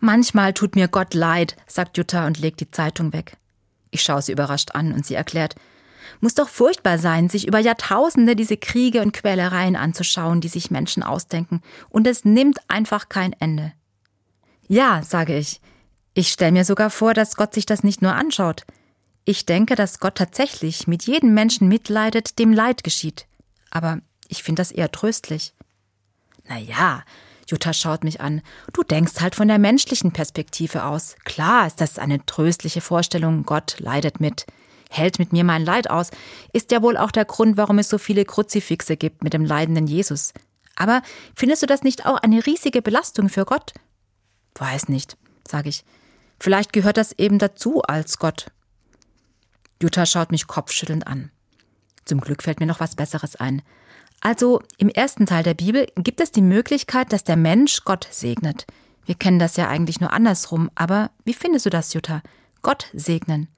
Manchmal tut mir Gott leid, sagt Jutta und legt die Zeitung weg. Ich schaue sie überrascht an und sie erklärt, muss doch furchtbar sein, sich über Jahrtausende diese Kriege und Quälereien anzuschauen, die sich Menschen ausdenken, und es nimmt einfach kein Ende. Ja, sage ich. Ich stelle mir sogar vor, dass Gott sich das nicht nur anschaut. Ich denke, dass Gott tatsächlich mit jedem Menschen mitleidet, dem Leid geschieht. Aber ich finde das eher tröstlich. Na ja, Jutta schaut mich an. Du denkst halt von der menschlichen Perspektive aus. Klar ist das eine tröstliche Vorstellung, Gott leidet mit hält mit mir mein Leid aus, ist ja wohl auch der Grund, warum es so viele Kruzifixe gibt mit dem leidenden Jesus. Aber findest du das nicht auch eine riesige Belastung für Gott? Weiß nicht, sage ich. Vielleicht gehört das eben dazu als Gott. Jutta schaut mich kopfschüttelnd an. Zum Glück fällt mir noch was Besseres ein. Also im ersten Teil der Bibel gibt es die Möglichkeit, dass der Mensch Gott segnet. Wir kennen das ja eigentlich nur andersrum, aber wie findest du das, Jutta? Gott segnen.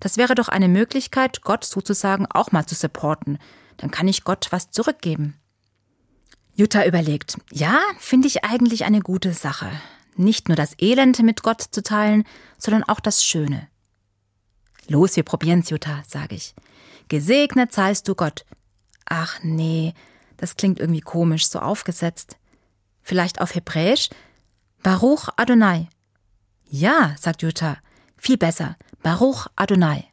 Das wäre doch eine Möglichkeit, Gott sozusagen auch mal zu supporten. Dann kann ich Gott was zurückgeben. Jutta überlegt, ja, finde ich eigentlich eine gute Sache. Nicht nur das Elend mit Gott zu teilen, sondern auch das Schöne. Los, wir probieren's, Jutta, sage ich. Gesegnet seist du Gott. Ach nee, das klingt irgendwie komisch, so aufgesetzt. Vielleicht auf Hebräisch? Baruch Adonai. Ja, sagt Jutta, viel besser. Baruch Adonai.